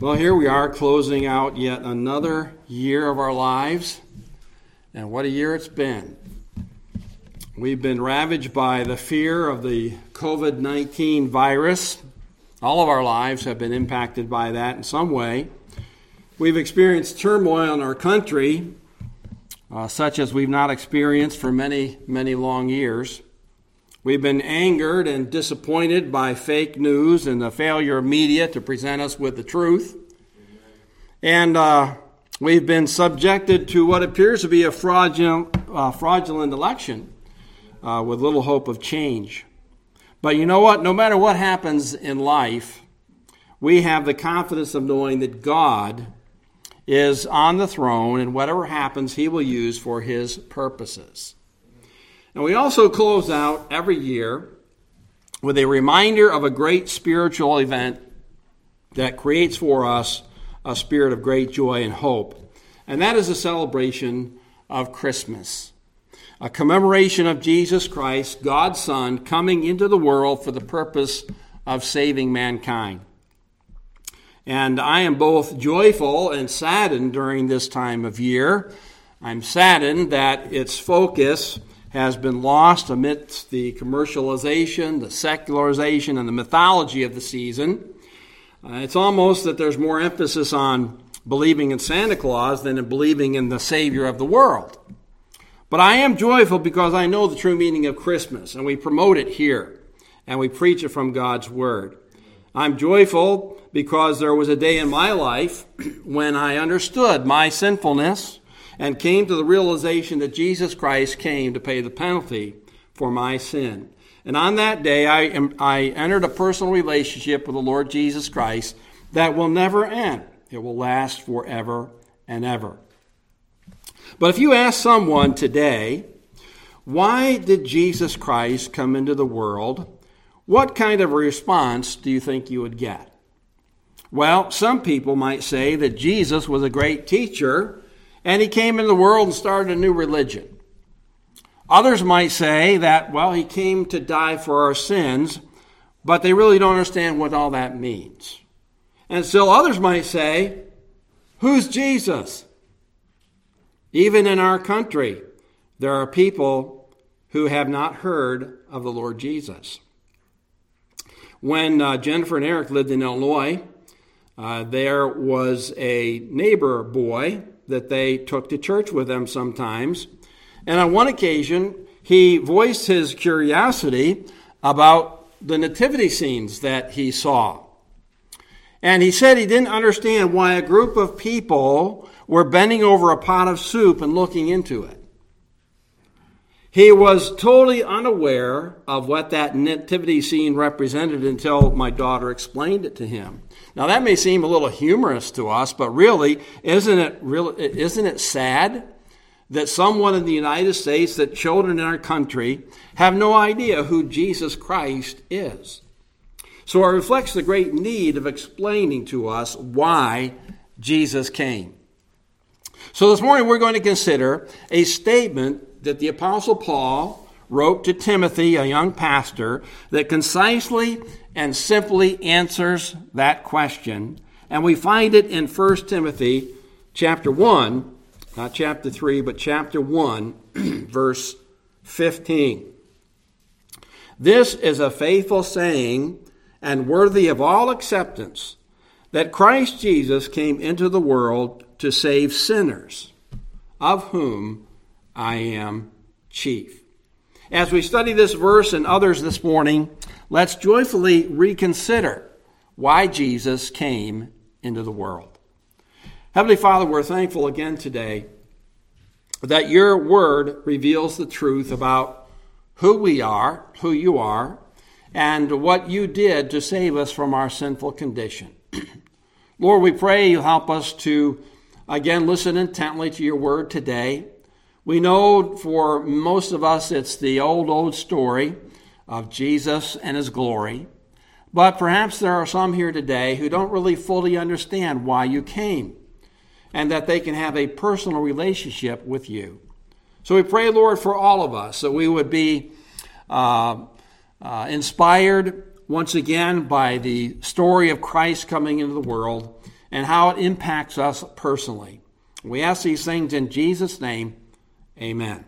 Well, here we are closing out yet another year of our lives. And what a year it's been. We've been ravaged by the fear of the COVID 19 virus. All of our lives have been impacted by that in some way. We've experienced turmoil in our country, uh, such as we've not experienced for many, many long years. We've been angered and disappointed by fake news and the failure of media to present us with the truth. And uh, we've been subjected to what appears to be a fraudulent, uh, fraudulent election uh, with little hope of change. But you know what? No matter what happens in life, we have the confidence of knowing that God is on the throne, and whatever happens, He will use for His purposes. And we also close out every year with a reminder of a great spiritual event that creates for us a spirit of great joy and hope. And that is a celebration of Christmas, a commemoration of Jesus Christ, God's Son, coming into the world for the purpose of saving mankind. And I am both joyful and saddened during this time of year. I'm saddened that its focus has been lost amidst the commercialization, the secularization, and the mythology of the season. Uh, it's almost that there's more emphasis on believing in Santa Claus than in believing in the Savior of the world. But I am joyful because I know the true meaning of Christmas, and we promote it here, and we preach it from God's Word. I'm joyful because there was a day in my life when I understood my sinfulness and came to the realization that Jesus Christ came to pay the penalty for my sin. And on that day, I, am, I entered a personal relationship with the Lord Jesus Christ that will never end. It will last forever and ever. But if you ask someone today, why did Jesus Christ come into the world? What kind of response do you think you would get? Well, some people might say that Jesus was a great teacher and he came into the world and started a new religion. Others might say that, well, he came to die for our sins, but they really don't understand what all that means. And still others might say, who's Jesus? Even in our country, there are people who have not heard of the Lord Jesus. When uh, Jennifer and Eric lived in Illinois, uh, there was a neighbor boy that they took to church with them sometimes. And on one occasion, he voiced his curiosity about the nativity scenes that he saw. And he said he didn't understand why a group of people were bending over a pot of soup and looking into it. He was totally unaware of what that nativity scene represented until my daughter explained it to him. Now that may seem a little humorous to us, but really, isn't it really, isn't it sad that someone in the United States, that children in our country have no idea who Jesus Christ is? So it reflects the great need of explaining to us why Jesus came. So this morning we're going to consider a statement that the Apostle Paul wrote to Timothy, a young pastor, that concisely and simply answers that question. And we find it in 1 Timothy chapter 1, not chapter 3, but chapter 1, verse 15. This is a faithful saying and worthy of all acceptance that Christ Jesus came into the world to save sinners, of whom I am chief. As we study this verse and others this morning, let's joyfully reconsider why Jesus came into the world. Heavenly Father, we're thankful again today that your word reveals the truth about who we are, who you are, and what you did to save us from our sinful condition. Lord, we pray you help us to again listen intently to your word today. We know for most of us it's the old, old story of Jesus and his glory. But perhaps there are some here today who don't really fully understand why you came and that they can have a personal relationship with you. So we pray, Lord, for all of us that we would be uh, uh, inspired once again by the story of Christ coming into the world and how it impacts us personally. We ask these things in Jesus' name. Amen.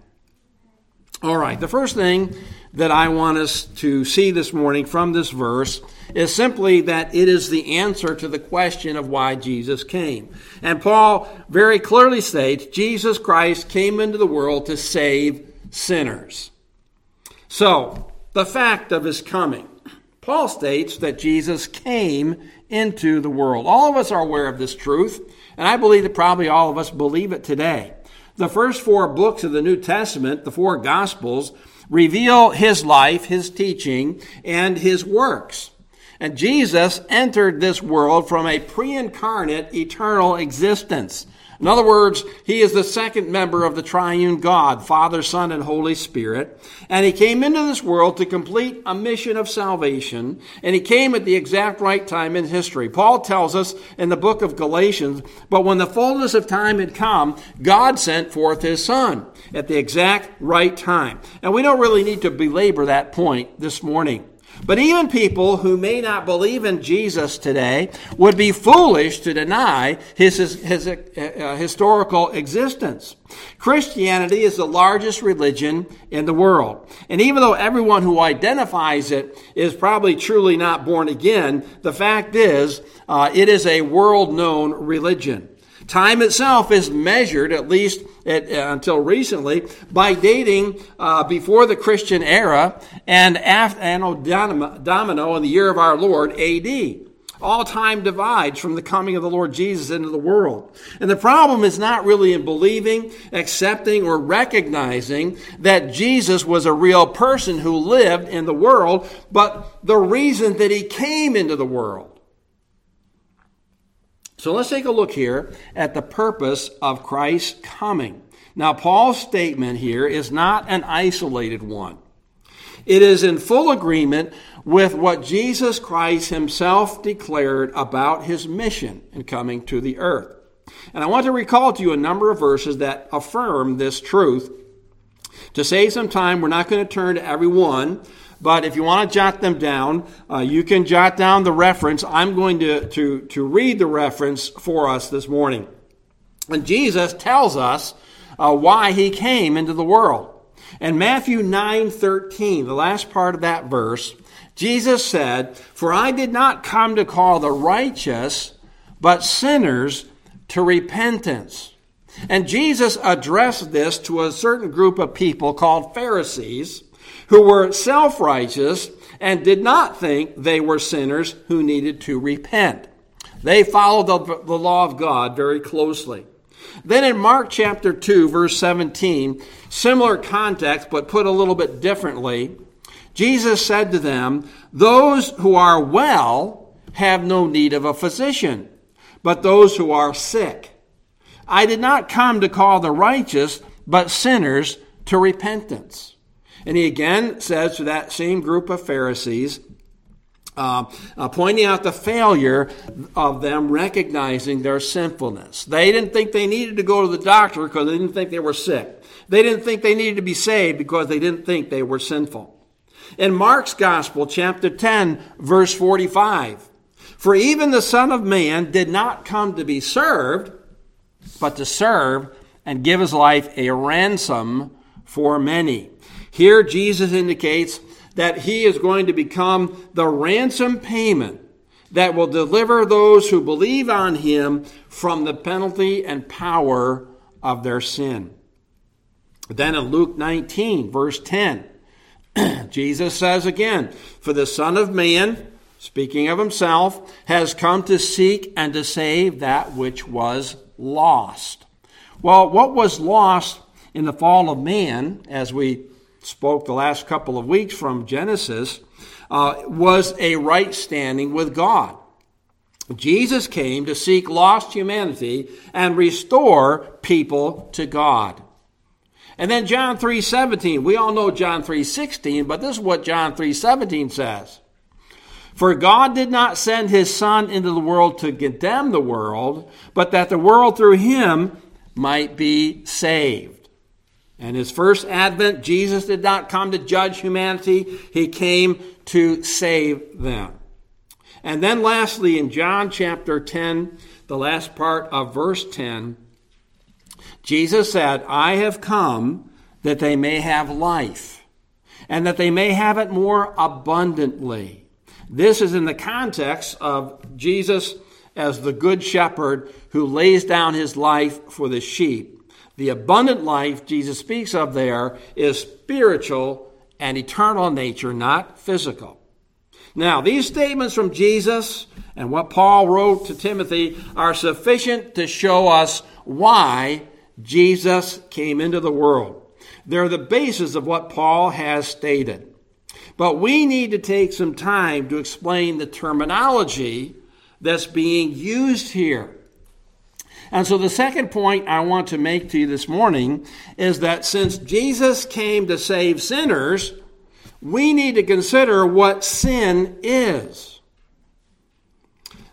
All right, the first thing that I want us to see this morning from this verse is simply that it is the answer to the question of why Jesus came. And Paul very clearly states Jesus Christ came into the world to save sinners. So, the fact of his coming. Paul states that Jesus came into the world. All of us are aware of this truth, and I believe that probably all of us believe it today. The first four books of the New Testament, the four Gospels, reveal his life, his teaching, and his works. And Jesus entered this world from a pre incarnate eternal existence. In other words, he is the second member of the triune God, Father, Son, and Holy Spirit. And he came into this world to complete a mission of salvation. And he came at the exact right time in history. Paul tells us in the book of Galatians, but when the fullness of time had come, God sent forth his Son at the exact right time. And we don't really need to belabor that point this morning. But even people who may not believe in Jesus today would be foolish to deny his, his, his uh, uh, historical existence. Christianity is the largest religion in the world. And even though everyone who identifies it is probably truly not born again, the fact is, uh, it is a world known religion. Time itself is measured, at least at, uh, until recently, by dating uh, before the Christian era and after Anno Domini in the year of our Lord AD. All time divides from the coming of the Lord Jesus into the world. And the problem is not really in believing, accepting, or recognizing that Jesus was a real person who lived in the world, but the reason that he came into the world. So let's take a look here at the purpose of Christ's coming. Now, Paul's statement here is not an isolated one. It is in full agreement with what Jesus Christ himself declared about his mission in coming to the earth. And I want to recall to you a number of verses that affirm this truth. To save some time, we're not going to turn to every one, but if you want to jot them down, uh, you can jot down the reference. I'm going to, to, to read the reference for us this morning. And Jesus tells us uh, why he came into the world. In Matthew 9 13, the last part of that verse, Jesus said, For I did not come to call the righteous, but sinners to repentance. And Jesus addressed this to a certain group of people called Pharisees who were self righteous and did not think they were sinners who needed to repent. They followed the, the, law of God very closely. Then in Mark chapter 2, verse 17, similar context, but put a little bit differently, Jesus said to them, Those who are well have no need of a physician, but those who are sick. I did not come to call the righteous, but sinners to repentance. And he again says to that same group of Pharisees, uh, uh, pointing out the failure of them recognizing their sinfulness. They didn't think they needed to go to the doctor because they didn't think they were sick. They didn't think they needed to be saved because they didn't think they were sinful. In Mark's Gospel, chapter 10, verse 45, for even the Son of Man did not come to be served, but to serve and give his life a ransom for many. Here, Jesus indicates that he is going to become the ransom payment that will deliver those who believe on him from the penalty and power of their sin. Then in Luke 19, verse 10, Jesus says again, For the Son of Man, speaking of himself, has come to seek and to save that which was lost. Well, what was lost in the fall of man, as we spoke the last couple of weeks from Genesis, uh, was a right standing with God. Jesus came to seek lost humanity and restore people to God. And then John 3:17, we all know John 3:16, but this is what John 3:17 says. For God did not send his son into the world to condemn the world, but that the world through him might be saved. And his first advent, Jesus did not come to judge humanity, he came to save them. And then lastly, in John chapter 10, the last part of verse 10, Jesus said, I have come that they may have life, and that they may have it more abundantly. This is in the context of Jesus as the good shepherd who lays down his life for the sheep. The abundant life Jesus speaks of there is spiritual and eternal in nature, not physical. Now, these statements from Jesus and what Paul wrote to Timothy are sufficient to show us why Jesus came into the world. They're the basis of what Paul has stated. But we need to take some time to explain the terminology that's being used here. And so the second point I want to make to you this morning is that since Jesus came to save sinners, we need to consider what sin is.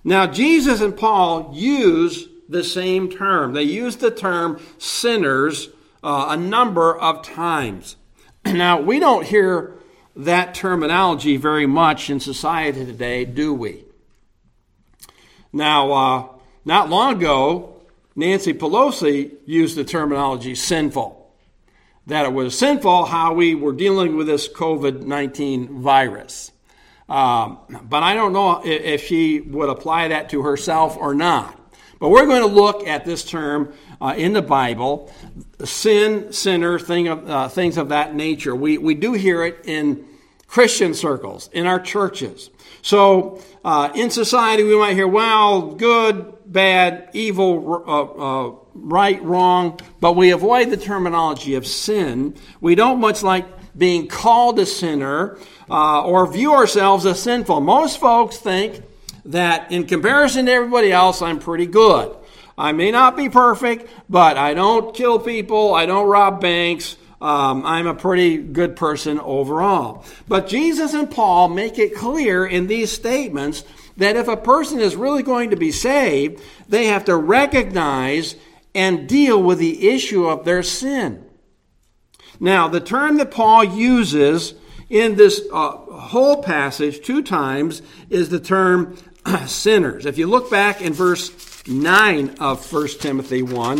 Now, Jesus and Paul use the same term. They use the term sinners uh, a number of times. Now, we don't hear that terminology very much in society today, do we? Now, uh, not long ago, Nancy Pelosi used the terminology sinful. That it was sinful how we were dealing with this COVID 19 virus. Um, but I don't know if she would apply that to herself or not. But we're going to look at this term uh, in the Bible sin, sinner, thing of, uh, things of that nature. We, we do hear it in Christian circles, in our churches. So uh, in society, we might hear, well, good, bad, evil, uh, uh, right, wrong, but we avoid the terminology of sin. We don't much like being called a sinner uh, or view ourselves as sinful. Most folks think that in comparison to everybody else, I'm pretty good. I may not be perfect, but I don't kill people, I don't rob banks, um, I'm a pretty good person overall. But Jesus and Paul make it clear in these statements that if a person is really going to be saved, they have to recognize and deal with the issue of their sin. Now, the term that Paul uses in this uh, whole passage two times is the term sinners. If you look back in verse 9 of 1 Timothy 1,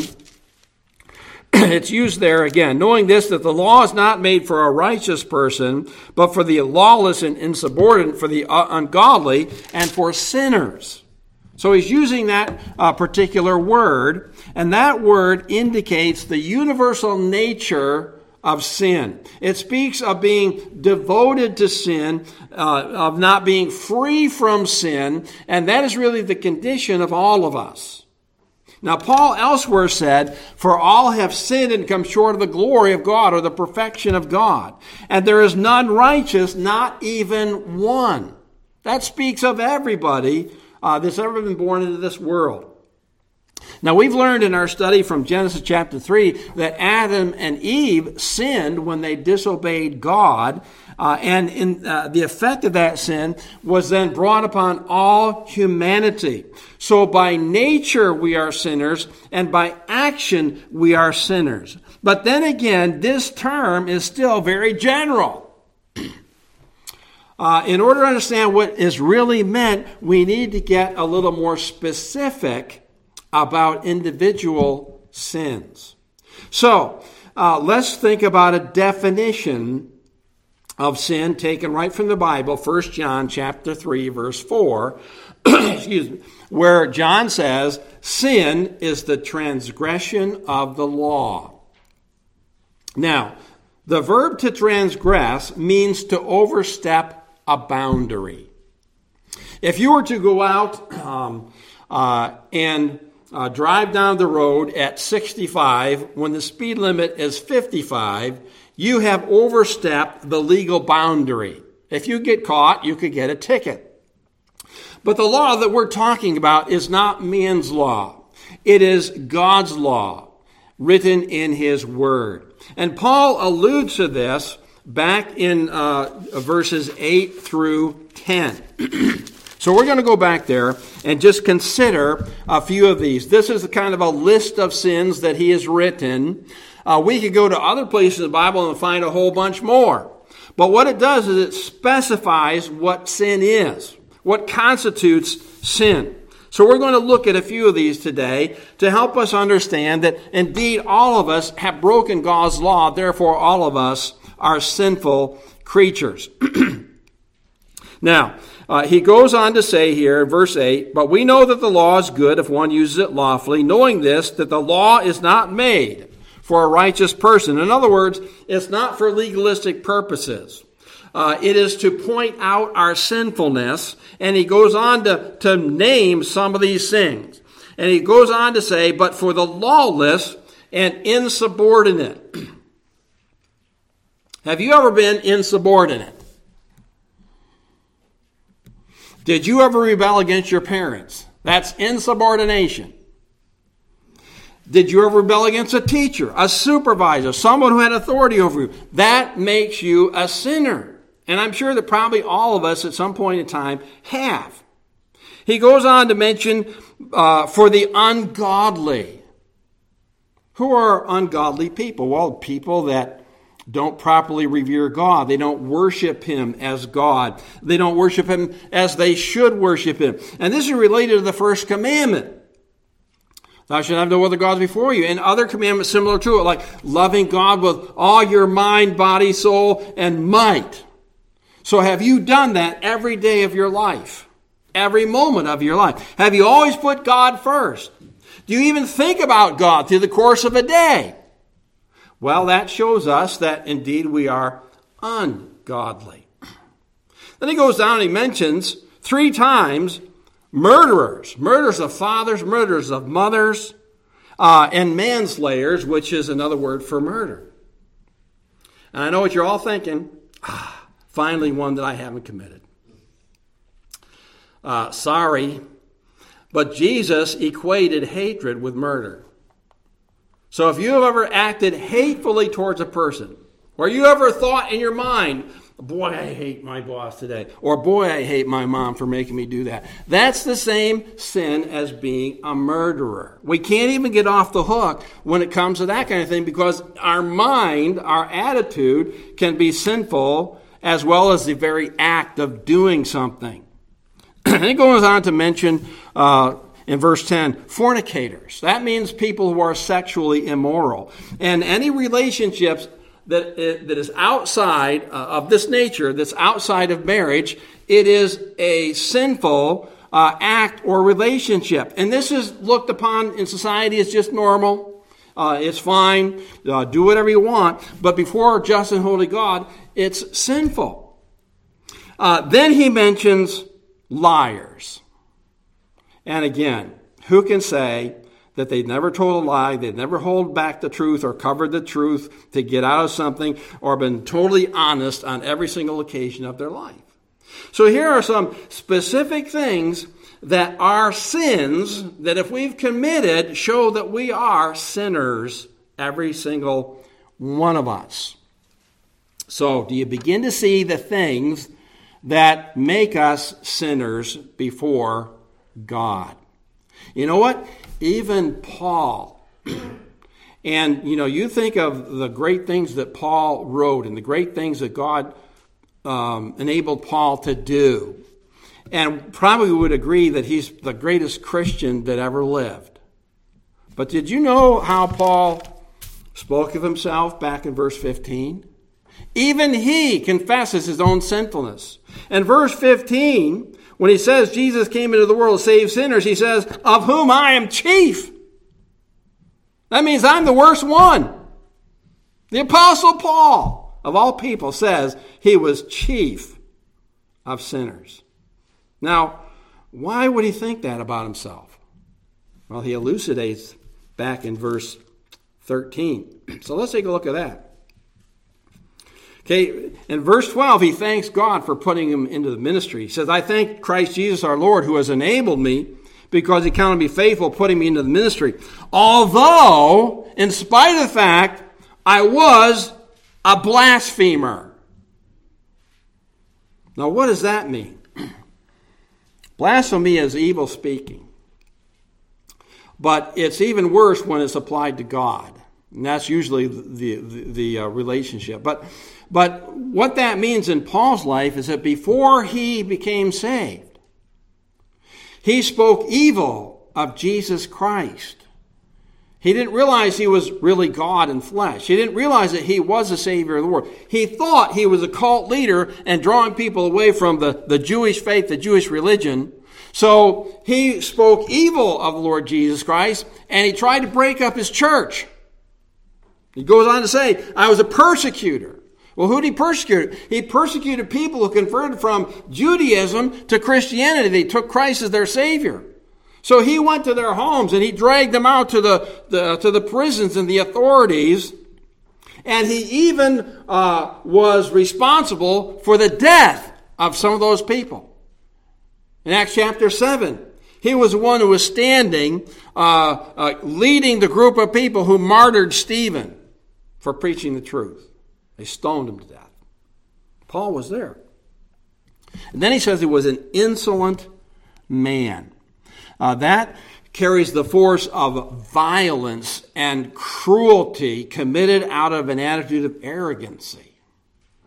it's used there again, knowing this that the law is not made for a righteous person, but for the lawless and insubordinate, for the uh, ungodly, and for sinners. So he's using that uh, particular word, and that word indicates the universal nature of sin. It speaks of being devoted to sin, uh, of not being free from sin, and that is really the condition of all of us. Now, Paul elsewhere said, For all have sinned and come short of the glory of God or the perfection of God. And there is none righteous, not even one. That speaks of everybody uh, that's ever been born into this world. Now, we've learned in our study from Genesis chapter 3 that Adam and Eve sinned when they disobeyed God. Uh, and in, uh, the effect of that sin was then brought upon all humanity. So by nature we are sinners, and by action we are sinners. But then again, this term is still very general. Uh, in order to understand what is really meant, we need to get a little more specific about individual sins. So, uh, let's think about a definition of sin taken right from the Bible, 1 John chapter 3 verse 4, excuse me, where John says, sin is the transgression of the law. Now, the verb to transgress means to overstep a boundary. If you were to go out um, uh, and uh, drive down the road at 65 when the speed limit is 55, you have overstepped the legal boundary. If you get caught, you could get a ticket. But the law that we're talking about is not man's law. It is God's law written in His Word. And Paul alludes to this back in uh, verses 8 through 10. So we're going to go back there and just consider a few of these. This is the kind of a list of sins that he has written. Uh, we could go to other places in the Bible and find a whole bunch more. But what it does is it specifies what sin is. what constitutes sin. So we're going to look at a few of these today to help us understand that indeed all of us have broken God's law, therefore all of us are sinful creatures. now, uh, he goes on to say here in verse 8, But we know that the law is good if one uses it lawfully, knowing this, that the law is not made for a righteous person. In other words, it's not for legalistic purposes. Uh, it is to point out our sinfulness, and he goes on to, to name some of these things. And he goes on to say, But for the lawless and insubordinate. Have you ever been insubordinate? Did you ever rebel against your parents? That's insubordination. Did you ever rebel against a teacher, a supervisor, someone who had authority over you? That makes you a sinner. And I'm sure that probably all of us at some point in time have. He goes on to mention uh, for the ungodly. Who are ungodly people? Well, people that don't properly revere God. They don't worship Him as God. They don't worship Him as they should worship Him. And this is related to the first commandment. Thou shalt have no other gods before you. And other commandments similar to it, like loving God with all your mind, body, soul, and might. So have you done that every day of your life? Every moment of your life? Have you always put God first? Do you even think about God through the course of a day? Well, that shows us that indeed we are ungodly. Then he goes down and he mentions three times murderers, murderers of fathers, murderers of mothers, uh, and manslayers, which is another word for murder. And I know what you're all thinking. Ah, finally, one that I haven't committed. Uh, sorry, but Jesus equated hatred with murder. So if you have ever acted hatefully towards a person, or you ever thought in your mind, boy, I hate my boss today, or boy, I hate my mom for making me do that, that's the same sin as being a murderer. We can't even get off the hook when it comes to that kind of thing because our mind, our attitude can be sinful as well as the very act of doing something. and he goes on to mention uh, in verse 10 fornicators. That means people who are sexually immoral. And any relationships that, that is outside uh, of this nature, that's outside of marriage, it is a sinful uh, act or relationship. And this is looked upon in society as just normal. Uh, it's fine. Uh, do whatever you want. But before just and holy God, it's sinful. Uh, then he mentions liars. And again, who can say that they never told a lie, they never hold back the truth or covered the truth to get out of something or been totally honest on every single occasion of their life? So here are some specific things that are sins that if we've committed show that we are sinners, every single one of us. So, do you begin to see the things that make us sinners before God. You know what? Even Paul, and you know, you think of the great things that Paul wrote and the great things that God um, enabled Paul to do, and probably would agree that he's the greatest Christian that ever lived. But did you know how Paul spoke of himself back in verse 15? Even he confesses his own sinfulness. And verse 15 when he says Jesus came into the world to save sinners, he says, Of whom I am chief. That means I'm the worst one. The Apostle Paul, of all people, says he was chief of sinners. Now, why would he think that about himself? Well, he elucidates back in verse 13. So let's take a look at that. Okay, in verse 12, he thanks God for putting him into the ministry. He says, I thank Christ Jesus our Lord who has enabled me because he counted me faithful, putting me into the ministry. Although, in spite of the fact, I was a blasphemer. Now, what does that mean? Blasphemy is evil speaking. But it's even worse when it's applied to God. And that's usually the, the, the uh, relationship. But but what that means in Paul's life is that before he became saved, He spoke evil of Jesus Christ. He didn't realize he was really God in flesh. He didn't realize that he was the Savior of the world. He thought he was a cult leader and drawing people away from the, the Jewish faith, the Jewish religion. So he spoke evil of the Lord Jesus Christ and he tried to break up his church. He goes on to say, I was a persecutor. Well, who did he persecute? He persecuted people who converted from Judaism to Christianity. They took Christ as their Savior. So he went to their homes and he dragged them out to the, the to the prisons and the authorities. And he even uh, was responsible for the death of some of those people. In Acts chapter 7, he was the one who was standing, uh, uh, leading the group of people who martyred Stephen for preaching the truth. They stoned him to death. Paul was there. And then he says he was an insolent man. Uh, that carries the force of violence and cruelty committed out of an attitude of arrogancy.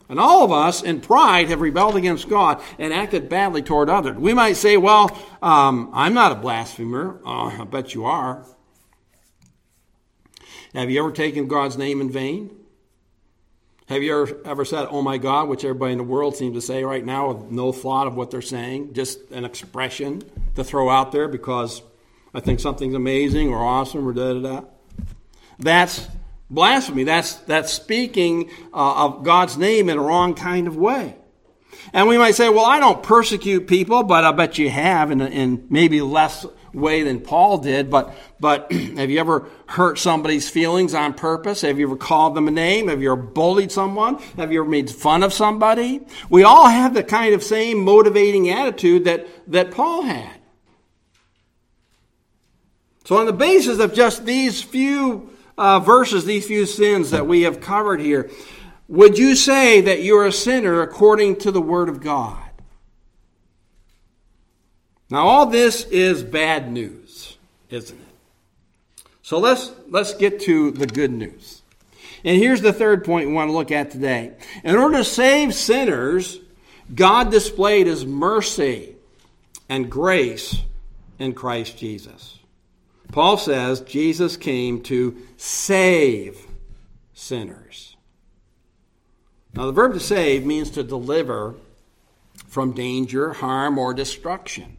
And all of us in pride have rebelled against God and acted badly toward others. We might say, well, um, I'm not a blasphemer. Uh, I bet you are. Have you ever taken God's name in vain? Have you ever, ever said, oh my God, which everybody in the world seems to say right now with no thought of what they're saying, just an expression to throw out there because I think something's amazing or awesome or da da da? That's blasphemy. That's, that's speaking uh, of God's name in a wrong kind of way. And we might say, well, I don't persecute people, but I bet you have in, in maybe less way than Paul did, but, but have you ever hurt somebody's feelings on purpose? Have you ever called them a name? Have you ever bullied someone? Have you ever made fun of somebody? We all have the kind of same motivating attitude that, that Paul had. So, on the basis of just these few uh, verses, these few sins that we have covered here, would you say that you're a sinner according to the Word of God? Now, all this is bad news, isn't it? So let's, let's get to the good news. And here's the third point we want to look at today. In order to save sinners, God displayed his mercy and grace in Christ Jesus. Paul says Jesus came to save sinners. Now, the verb to save means to deliver from danger, harm, or destruction.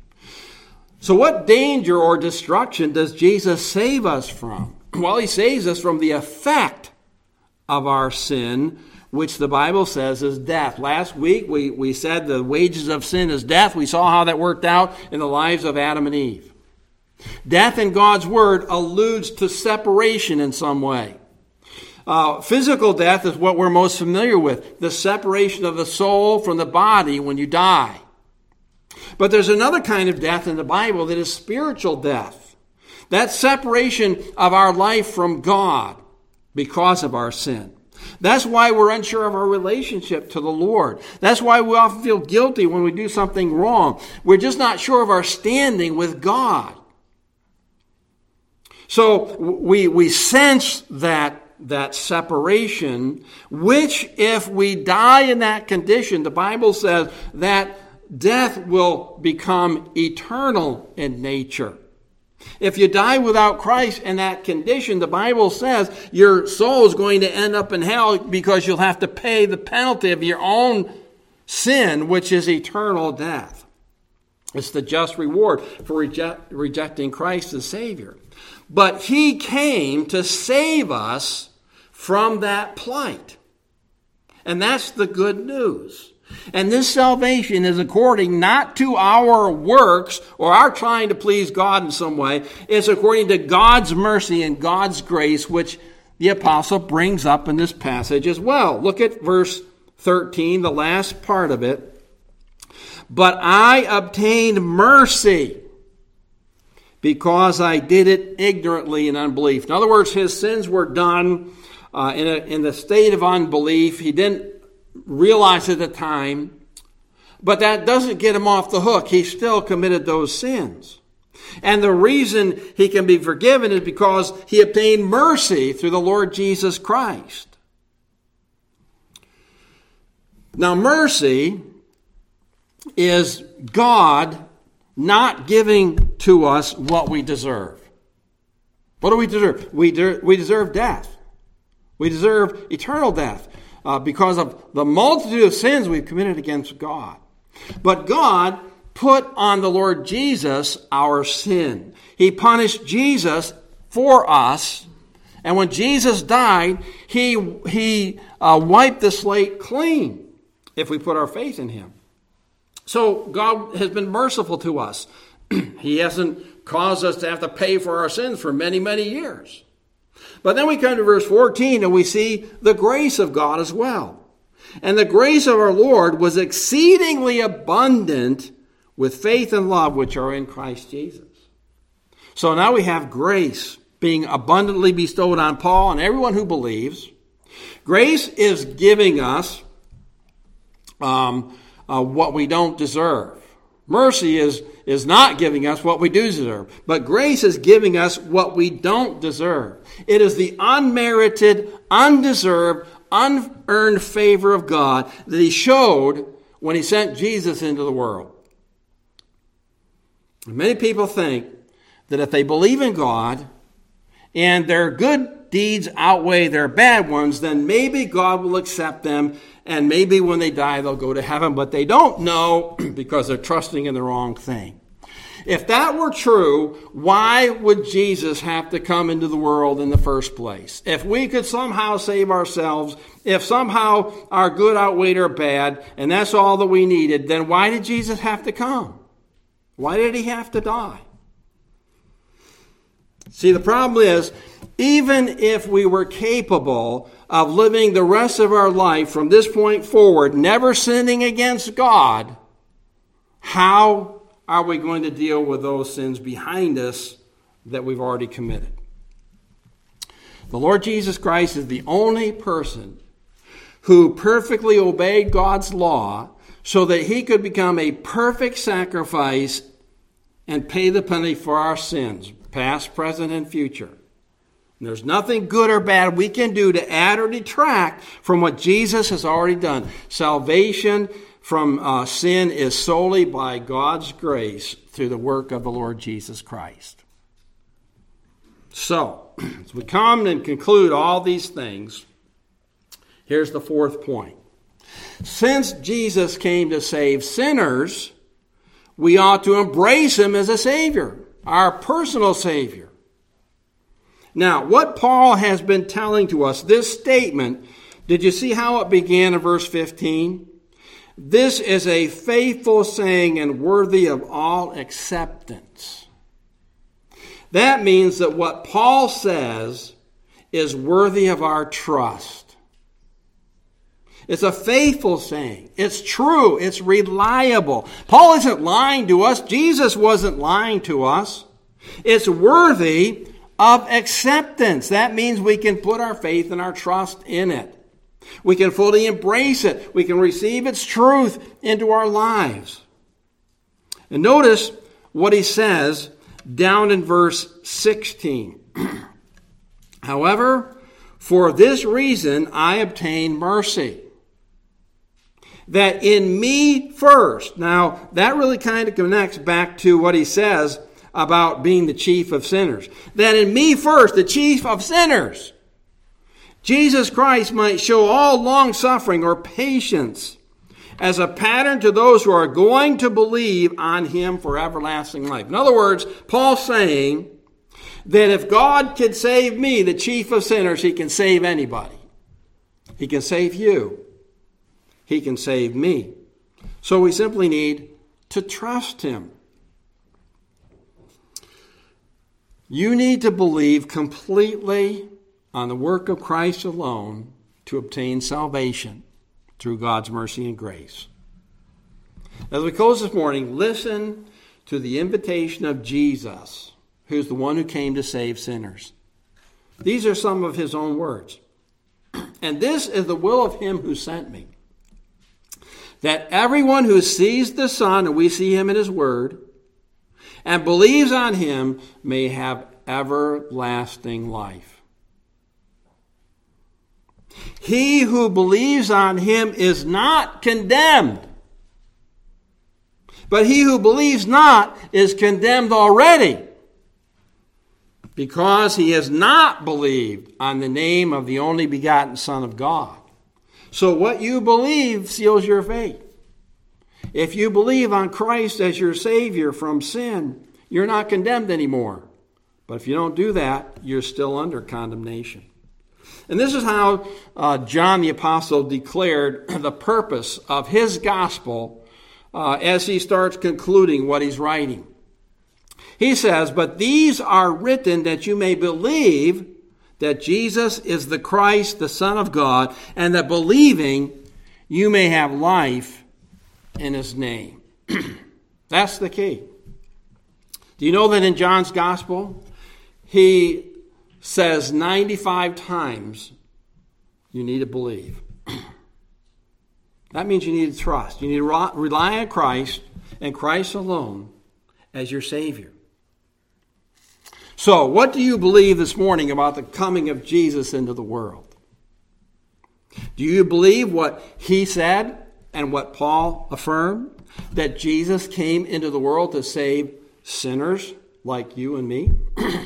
So, what danger or destruction does Jesus save us from? Well, he saves us from the effect of our sin, which the Bible says is death. Last week we, we said the wages of sin is death. We saw how that worked out in the lives of Adam and Eve. Death in God's Word alludes to separation in some way. Uh, physical death is what we're most familiar with the separation of the soul from the body when you die. But there's another kind of death in the Bible that is spiritual death. That separation of our life from God because of our sin. That's why we're unsure of our relationship to the Lord. That's why we often feel guilty when we do something wrong. We're just not sure of our standing with God. So we, we sense that, that separation, which if we die in that condition, the Bible says that death will become eternal in nature. If you die without Christ in that condition, the Bible says your soul is going to end up in hell because you'll have to pay the penalty of your own sin, which is eternal death. It's the just reward for reject, rejecting Christ as Savior. But He came to save us from that plight. And that's the good news. And this salvation is according not to our works or our trying to please God in some way. It's according to God's mercy and God's grace, which the apostle brings up in this passage as well. Look at verse 13, the last part of it. But I obtained mercy because I did it ignorantly in unbelief. In other words, his sins were done uh, in, a, in the state of unbelief. He didn't realize at the time, but that doesn't get him off the hook. He still committed those sins. And the reason he can be forgiven is because he obtained mercy through the Lord Jesus Christ. Now, mercy is God not giving to us what we deserve. What do we deserve? We, de- we deserve death. We deserve eternal death uh, because of the multitude of sins we've committed against God. But God put on the Lord Jesus our sin. He punished Jesus for us. And when Jesus died, he, he uh, wiped the slate clean if we put our faith in him. So God has been merciful to us. he hasn't caused us to have to pay for our sins for many, many years. But then we come to verse 14 and we see the grace of God as well. And the grace of our Lord was exceedingly abundant with faith and love which are in Christ Jesus. So now we have grace being abundantly bestowed on Paul and everyone who believes. Grace is giving us um, uh, what we don't deserve. Mercy is, is not giving us what we do deserve, but grace is giving us what we don't deserve. It is the unmerited, undeserved, unearned favor of God that He showed when He sent Jesus into the world. Many people think that if they believe in God and their good deeds outweigh their bad ones, then maybe God will accept them and maybe when they die they'll go to heaven, but they don't know because they're trusting in the wrong thing. If that were true, why would Jesus have to come into the world in the first place? If we could somehow save ourselves, if somehow our good outweighed our bad, and that's all that we needed, then why did Jesus have to come? Why did he have to die? See, the problem is, even if we were capable of living the rest of our life from this point forward, never sinning against God, how are we going to deal with those sins behind us that we've already committed? The Lord Jesus Christ is the only person who perfectly obeyed God's law so that he could become a perfect sacrifice and pay the penalty for our sins, past, present, and future. And there's nothing good or bad we can do to add or detract from what Jesus has already done. Salvation from uh, sin is solely by God's grace through the work of the Lord Jesus Christ. So, as we come and conclude all these things, here's the fourth point. Since Jesus came to save sinners, we ought to embrace him as a Savior, our personal Savior. Now, what Paul has been telling to us, this statement, did you see how it began in verse 15? This is a faithful saying and worthy of all acceptance. That means that what Paul says is worthy of our trust. It's a faithful saying. It's true. It's reliable. Paul isn't lying to us. Jesus wasn't lying to us. It's worthy of acceptance. That means we can put our faith and our trust in it. We can fully embrace it. We can receive its truth into our lives. And notice what he says down in verse 16. However, for this reason I obtain mercy. That in me first. Now, that really kind of connects back to what he says about being the chief of sinners. That in me first, the chief of sinners, Jesus Christ might show all long suffering or patience as a pattern to those who are going to believe on him for everlasting life. In other words, Paul's saying that if God could save me, the chief of sinners, he can save anybody. He can save you. He can save me. So we simply need to trust him. You need to believe completely on the work of Christ alone to obtain salvation through God's mercy and grace. As we close this morning, listen to the invitation of Jesus, who's the one who came to save sinners. These are some of his own words. And this is the will of him who sent me. That everyone who sees the Son, and we see him in his word, and believes on him may have everlasting life. He who believes on him is not condemned, But he who believes not is condemned already because he has not believed on the name of the only begotten Son of God. So what you believe seals your faith. If you believe on Christ as your Savior from sin, you're not condemned anymore. But if you don't do that, you're still under condemnation. And this is how uh, John the Apostle declared the purpose of his gospel uh, as he starts concluding what he's writing. He says, But these are written that you may believe that Jesus is the Christ, the Son of God, and that believing you may have life in his name. That's the key. Do you know that in John's gospel, he says 95 times you need to believe? that means you need to trust. You need to rely on Christ and Christ alone as your Savior. So, what do you believe this morning about the coming of Jesus into the world? Do you believe what he said and what Paul affirmed? That Jesus came into the world to save sinners like you and me? do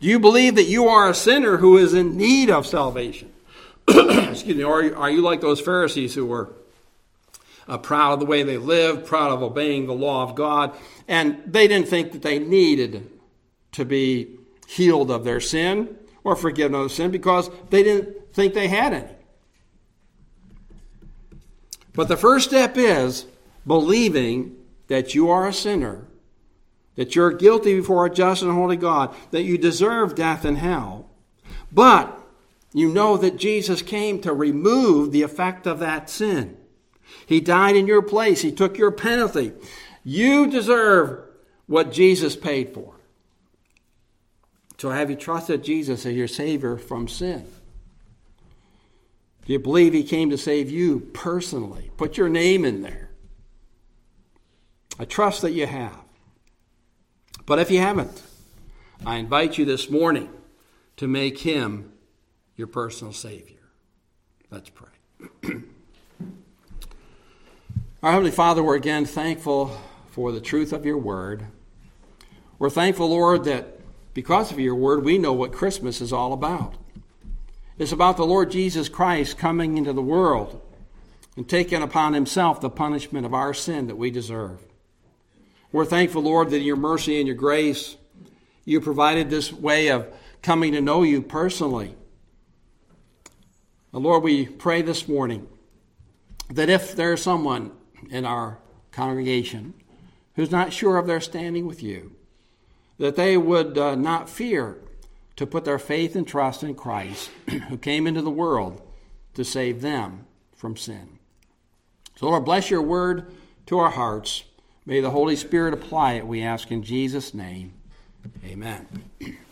you believe that you are a sinner who is in need of salvation? Excuse me, or are you, like those Pharisees who were uh, proud of the way they lived, proud of obeying the law of God, and they didn't think that they needed to be healed of their sin or forgiven of sin because they didn't think they had any. But the first step is believing that you are a sinner, that you're guilty before a just and holy God, that you deserve death and hell. But you know that Jesus came to remove the effect of that sin. He died in your place, He took your penalty. You deserve what Jesus paid for. So have you trusted Jesus as your Savior from sin? Do you believe He came to save you personally? Put your name in there. I trust that you have. But if you haven't, I invite you this morning to make Him your personal Savior. Let's pray. Our Heavenly Father, we're again thankful for the truth of your word. We're thankful, Lord, that because of your word, we know what Christmas is all about. It's about the Lord Jesus Christ coming into the world and taking upon himself the punishment of our sin that we deserve. We're thankful, Lord, that in your mercy and your grace, you provided this way of coming to know you personally. Lord, we pray this morning that if there is someone in our congregation who's not sure of their standing with you, that they would uh, not fear to put their faith and trust in Christ, who came into the world to save them from sin. So, Lord, bless your word to our hearts. May the Holy Spirit apply it, we ask in Jesus' name. Amen.